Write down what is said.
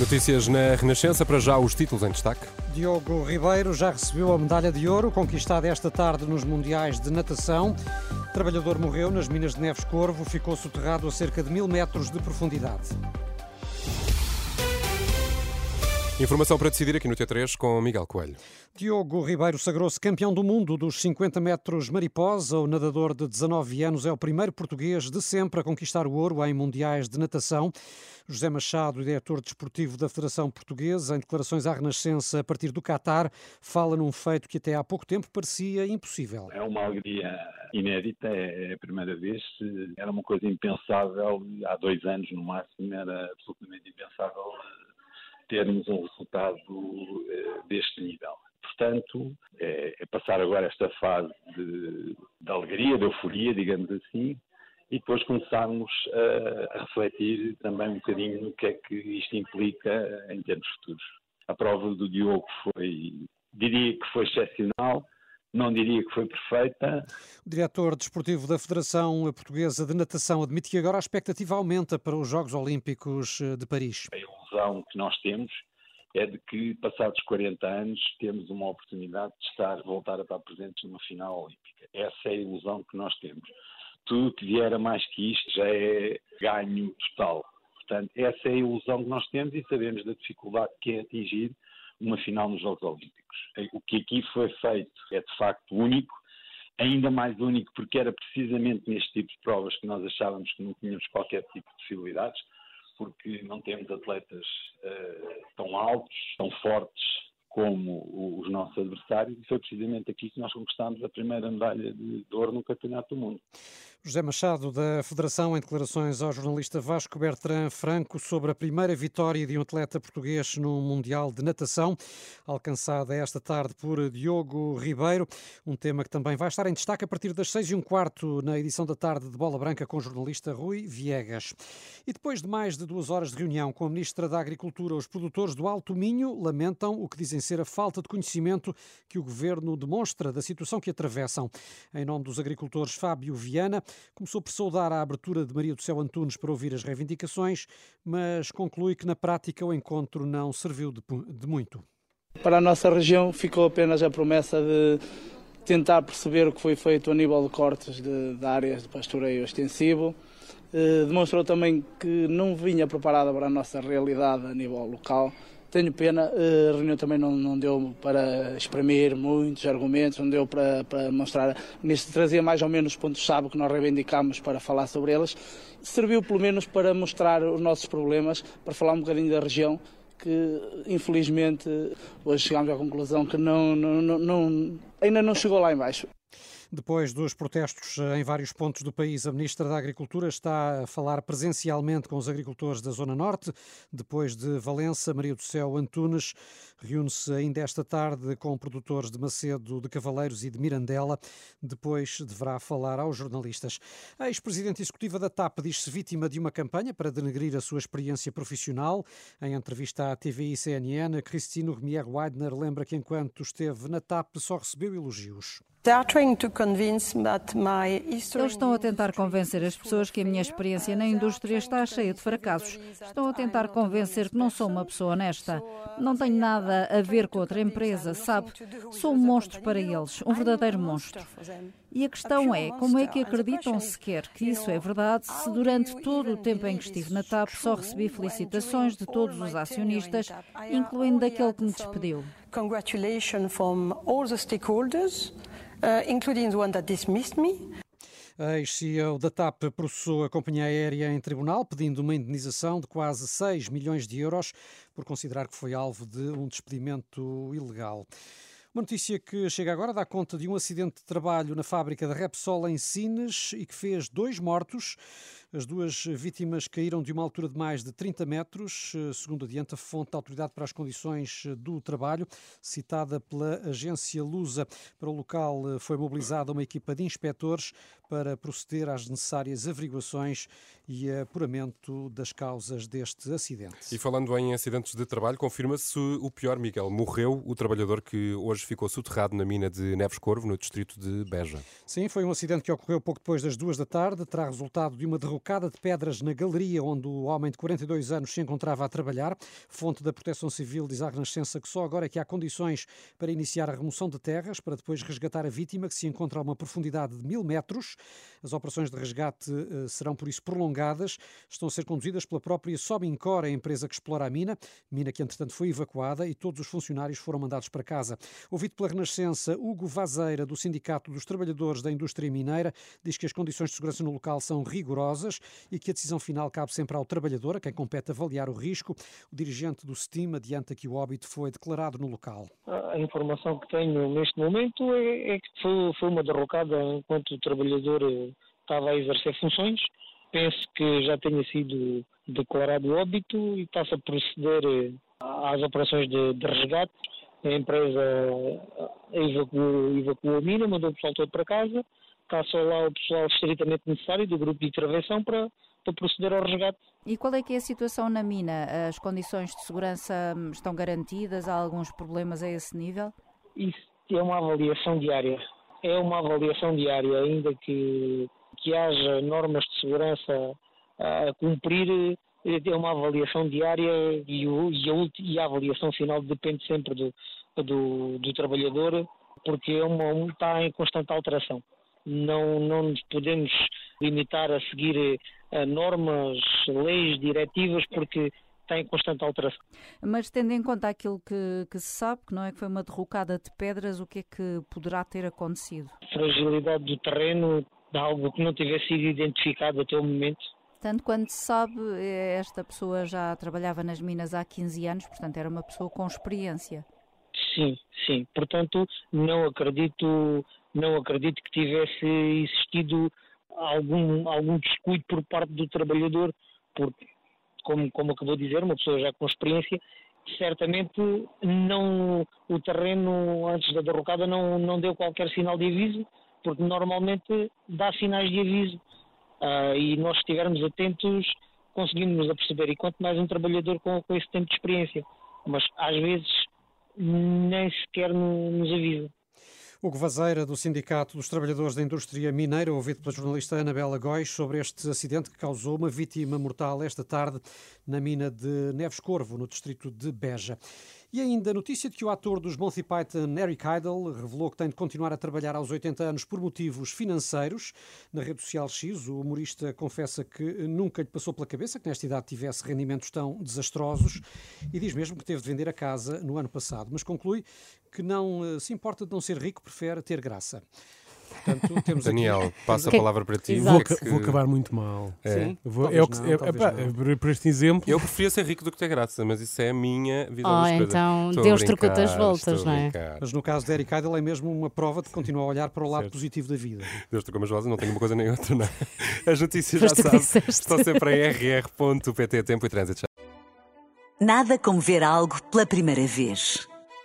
Notícias na Renascença, para já os títulos em destaque. Diogo Ribeiro já recebeu a medalha de ouro conquistada esta tarde nos Mundiais de Natação. O trabalhador morreu nas minas de Neves Corvo, ficou soterrado a cerca de mil metros de profundidade. Informação para decidir aqui no T3 com Miguel Coelho. Diogo Ribeiro sagrou-se campeão do mundo dos 50 metros mariposa. O nadador de 19 anos é o primeiro português de sempre a conquistar o ouro em mundiais de natação. José Machado, diretor desportivo da Federação Portuguesa, em declarações à Renascença a partir do Qatar, fala num feito que até há pouco tempo parecia impossível. É uma alegria inédita, é a primeira vez. Era uma coisa impensável, há dois anos no máximo, era absolutamente impensável termos um resultado eh, deste nível. Portanto, é, é, passar agora esta fase de, de, alegria, de euforia, digamos assim, e depois começarmos a, a, refletir também um bocadinho no que é que isto implica em termos futuros. A prova do Diogo foi, diria que foi excepcional, não diria que foi perfeita. O diretor desportivo da Federação Portuguesa de Natação admite que agora a expectativa aumenta para os Jogos Olímpicos de Paris. A ilusão que nós temos é de que, passados 40 anos, temos uma oportunidade de estar, voltar a estar presentes numa final olímpica. Essa é a ilusão que nós temos. Tudo que vier a mais que isto já é ganho total. Portanto, essa é a ilusão que nós temos e sabemos da dificuldade que é atingir uma final nos Jogos Olímpicos. O que aqui foi feito é de facto único, ainda mais único porque era precisamente neste tipo de provas que nós achávamos que não tínhamos qualquer tipo de possibilidades, porque não temos atletas uh, tão altos, tão fortes como os nossos adversários, e foi precisamente aqui que nós conquistámos a primeira medalha de ouro no Campeonato do Mundo. José Machado, da Federação, em declarações ao jornalista Vasco Bertrand Franco sobre a primeira vitória de um atleta português no Mundial de Natação, alcançada esta tarde por Diogo Ribeiro. Um tema que também vai estar em destaque a partir das seis e um quarto na edição da tarde de Bola Branca com o jornalista Rui Viegas. E depois de mais de duas horas de reunião com a Ministra da Agricultura, os produtores do Alto Minho lamentam o que dizem ser a falta de conhecimento que o Governo demonstra da situação que atravessam. Em nome dos agricultores Fábio Viana, Começou por saudar a abertura de Maria do Céu Antunes para ouvir as reivindicações, mas conclui que na prática o encontro não serviu de, de muito. Para a nossa região ficou apenas a promessa de tentar perceber o que foi feito a nível de cortes de, de áreas de pastoreio extensivo. Eh, demonstrou também que não vinha preparada para a nossa realidade a nível local tenho pena, a reunião também não, não deu para exprimir muitos argumentos, não deu para, para mostrar. Nisto trazia mais ou menos os pontos-chave que nós reivindicamos para falar sobre eles. Serviu pelo menos para mostrar os nossos problemas, para falar um bocadinho da região, que infelizmente hoje chegamos à conclusão que não, não, não, ainda não chegou lá embaixo. Depois dos protestos em vários pontos do país, a Ministra da Agricultura está a falar presencialmente com os agricultores da Zona Norte. Depois de Valença, Maria do Céu Antunes reúne-se ainda esta tarde com produtores de Macedo, de Cavaleiros e de Mirandela. Depois deverá falar aos jornalistas. A ex-presidente executiva da TAP diz-se vítima de uma campanha para denegrir a sua experiência profissional. Em entrevista à TVI CNN, Cristino Remier Weidner lembra que enquanto esteve na TAP só recebeu elogios. Eles estão a tentar convencer as pessoas que a minha experiência na indústria está cheia de fracassos. Estão a tentar convencer que não sou uma pessoa honesta. Não tenho nada a ver com outra empresa, sabe? Sou um monstro para eles, um verdadeiro monstro. E a questão é, como é que acreditam sequer que isso é verdade se durante todo o tempo em que estive na TAP só recebi felicitações de todos os acionistas, incluindo daquele que me despediu? Congratulations from all the stakeholders uh, including the one that dismissed me. A ex-CEO da TAP processou a companhia aérea em tribunal, pedindo uma indenização de quase 6 milhões de euros por considerar que foi alvo de um despedimento ilegal. Uma notícia que chega agora dá conta de um acidente de trabalho na fábrica da Repsol em Sines e que fez dois mortos. As duas vítimas caíram de uma altura de mais de 30 metros, segundo adianta a fonte da Autoridade para as Condições do Trabalho, citada pela agência Lusa. Para o local foi mobilizada uma equipa de inspectores para proceder às necessárias averiguações e apuramento das causas deste acidente. E falando em acidentes de trabalho, confirma-se o pior, Miguel. Morreu o trabalhador que hoje ficou soterrado na mina de Neves Corvo, no distrito de Beja. Sim, foi um acidente que ocorreu pouco depois das duas da tarde. Terá resultado de uma derrocada de pedras na galeria onde o homem de 42 anos se encontrava a trabalhar. Fonte da Proteção Civil diz à Renascença que só agora é que há condições para iniciar a remoção de terras, para depois resgatar a vítima, que se encontra a uma profundidade de mil metros. As operações de resgate eh, serão, por isso, prolongadas. Estão a ser conduzidas pela própria Sobincor, a empresa que explora a mina, mina que, entretanto, foi evacuada e todos os funcionários foram mandados para casa. Ouvido pela Renascença, Hugo Vazeira, do Sindicato dos Trabalhadores da Indústria Mineira, diz que as condições de segurança no local são rigorosas e que a decisão final cabe sempre ao trabalhador, a quem compete avaliar o risco. O dirigente do STIM adianta que o óbito foi declarado no local. A informação que tenho neste momento é, é que foi, foi uma derrocada enquanto o trabalhador eh, estava a exercer funções. Penso que já tenha sido declarado óbito e está-se a proceder eh, às operações de, de resgate. A empresa evacuou, evacuou a mina, mandou o pessoal todo para casa. Está só lá o pessoal estritamente necessário do grupo de intervenção para, para proceder ao resgate. E qual é que é a situação na mina? As condições de segurança hum, estão garantidas? Há alguns problemas a esse nível? Isso é uma avaliação diária. É uma avaliação diária, ainda que, que haja normas de segurança a cumprir, é uma avaliação diária e, o, e, a, e a, avaliação final depende sempre do, do, do trabalhador, porque é uma, está em constante alteração. Não, não nos podemos limitar a seguir a normas, leis, diretivas, porque está em constante alteração. Mas tendo em conta aquilo que, que, se sabe, que não é que foi uma derrocada de pedras, o que é que poderá ter acontecido? Fragilidade do terreno, de algo que não tivesse sido identificado até o momento. Tanto quanto se sabe, esta pessoa já trabalhava nas minas há 15 anos, portanto era uma pessoa com experiência. Sim, sim. Portanto, não acredito, não acredito que tivesse existido algum, algum descuido por parte do trabalhador, porque, como, como acabou de dizer, uma pessoa já com experiência, certamente não, o terreno antes da derrocada não, não deu qualquer sinal de aviso, porque normalmente dá sinais de aviso. Uh, e nós estivermos atentos, conseguimos nos aperceber. E quanto mais um trabalhador com, com esse tempo de experiência. Mas às vezes nem sequer nos avisa. Hugo Vazeira, do Sindicato dos Trabalhadores da Indústria Mineira, ouvido pela jornalista Anabela Góis sobre este acidente que causou uma vítima mortal esta tarde na mina de Neves Corvo, no distrito de Beja. E ainda a notícia de que o ator dos Monty Python, Eric Idle, revelou que tem de continuar a trabalhar aos 80 anos por motivos financeiros. Na rede social X, o humorista confessa que nunca lhe passou pela cabeça que nesta idade tivesse rendimentos tão desastrosos e diz mesmo que teve de vender a casa no ano passado, mas conclui que não eh, se importa de não ser rico, prefere ter graça. Portanto, temos Daniel, aqui... passo a palavra para ti. Vou, que... vou, acabar muito mal. É. Vou, é, o que, não, é, é, por este exemplo. Eu preferia ser rico do que ter graça, mas isso é a minha visão oh, das. Então, Deus trocou as voltas, não é? Mas no caso de Eric Idle é mesmo uma prova de que continua a olhar para o lado certo. positivo da vida. Deus trocou as voltas, não tenho uma coisa nem outra, não. É? As notícias já sabem. Estão sempre em rr.pt Tempo e Trânsito. Nada como ver algo pela primeira vez.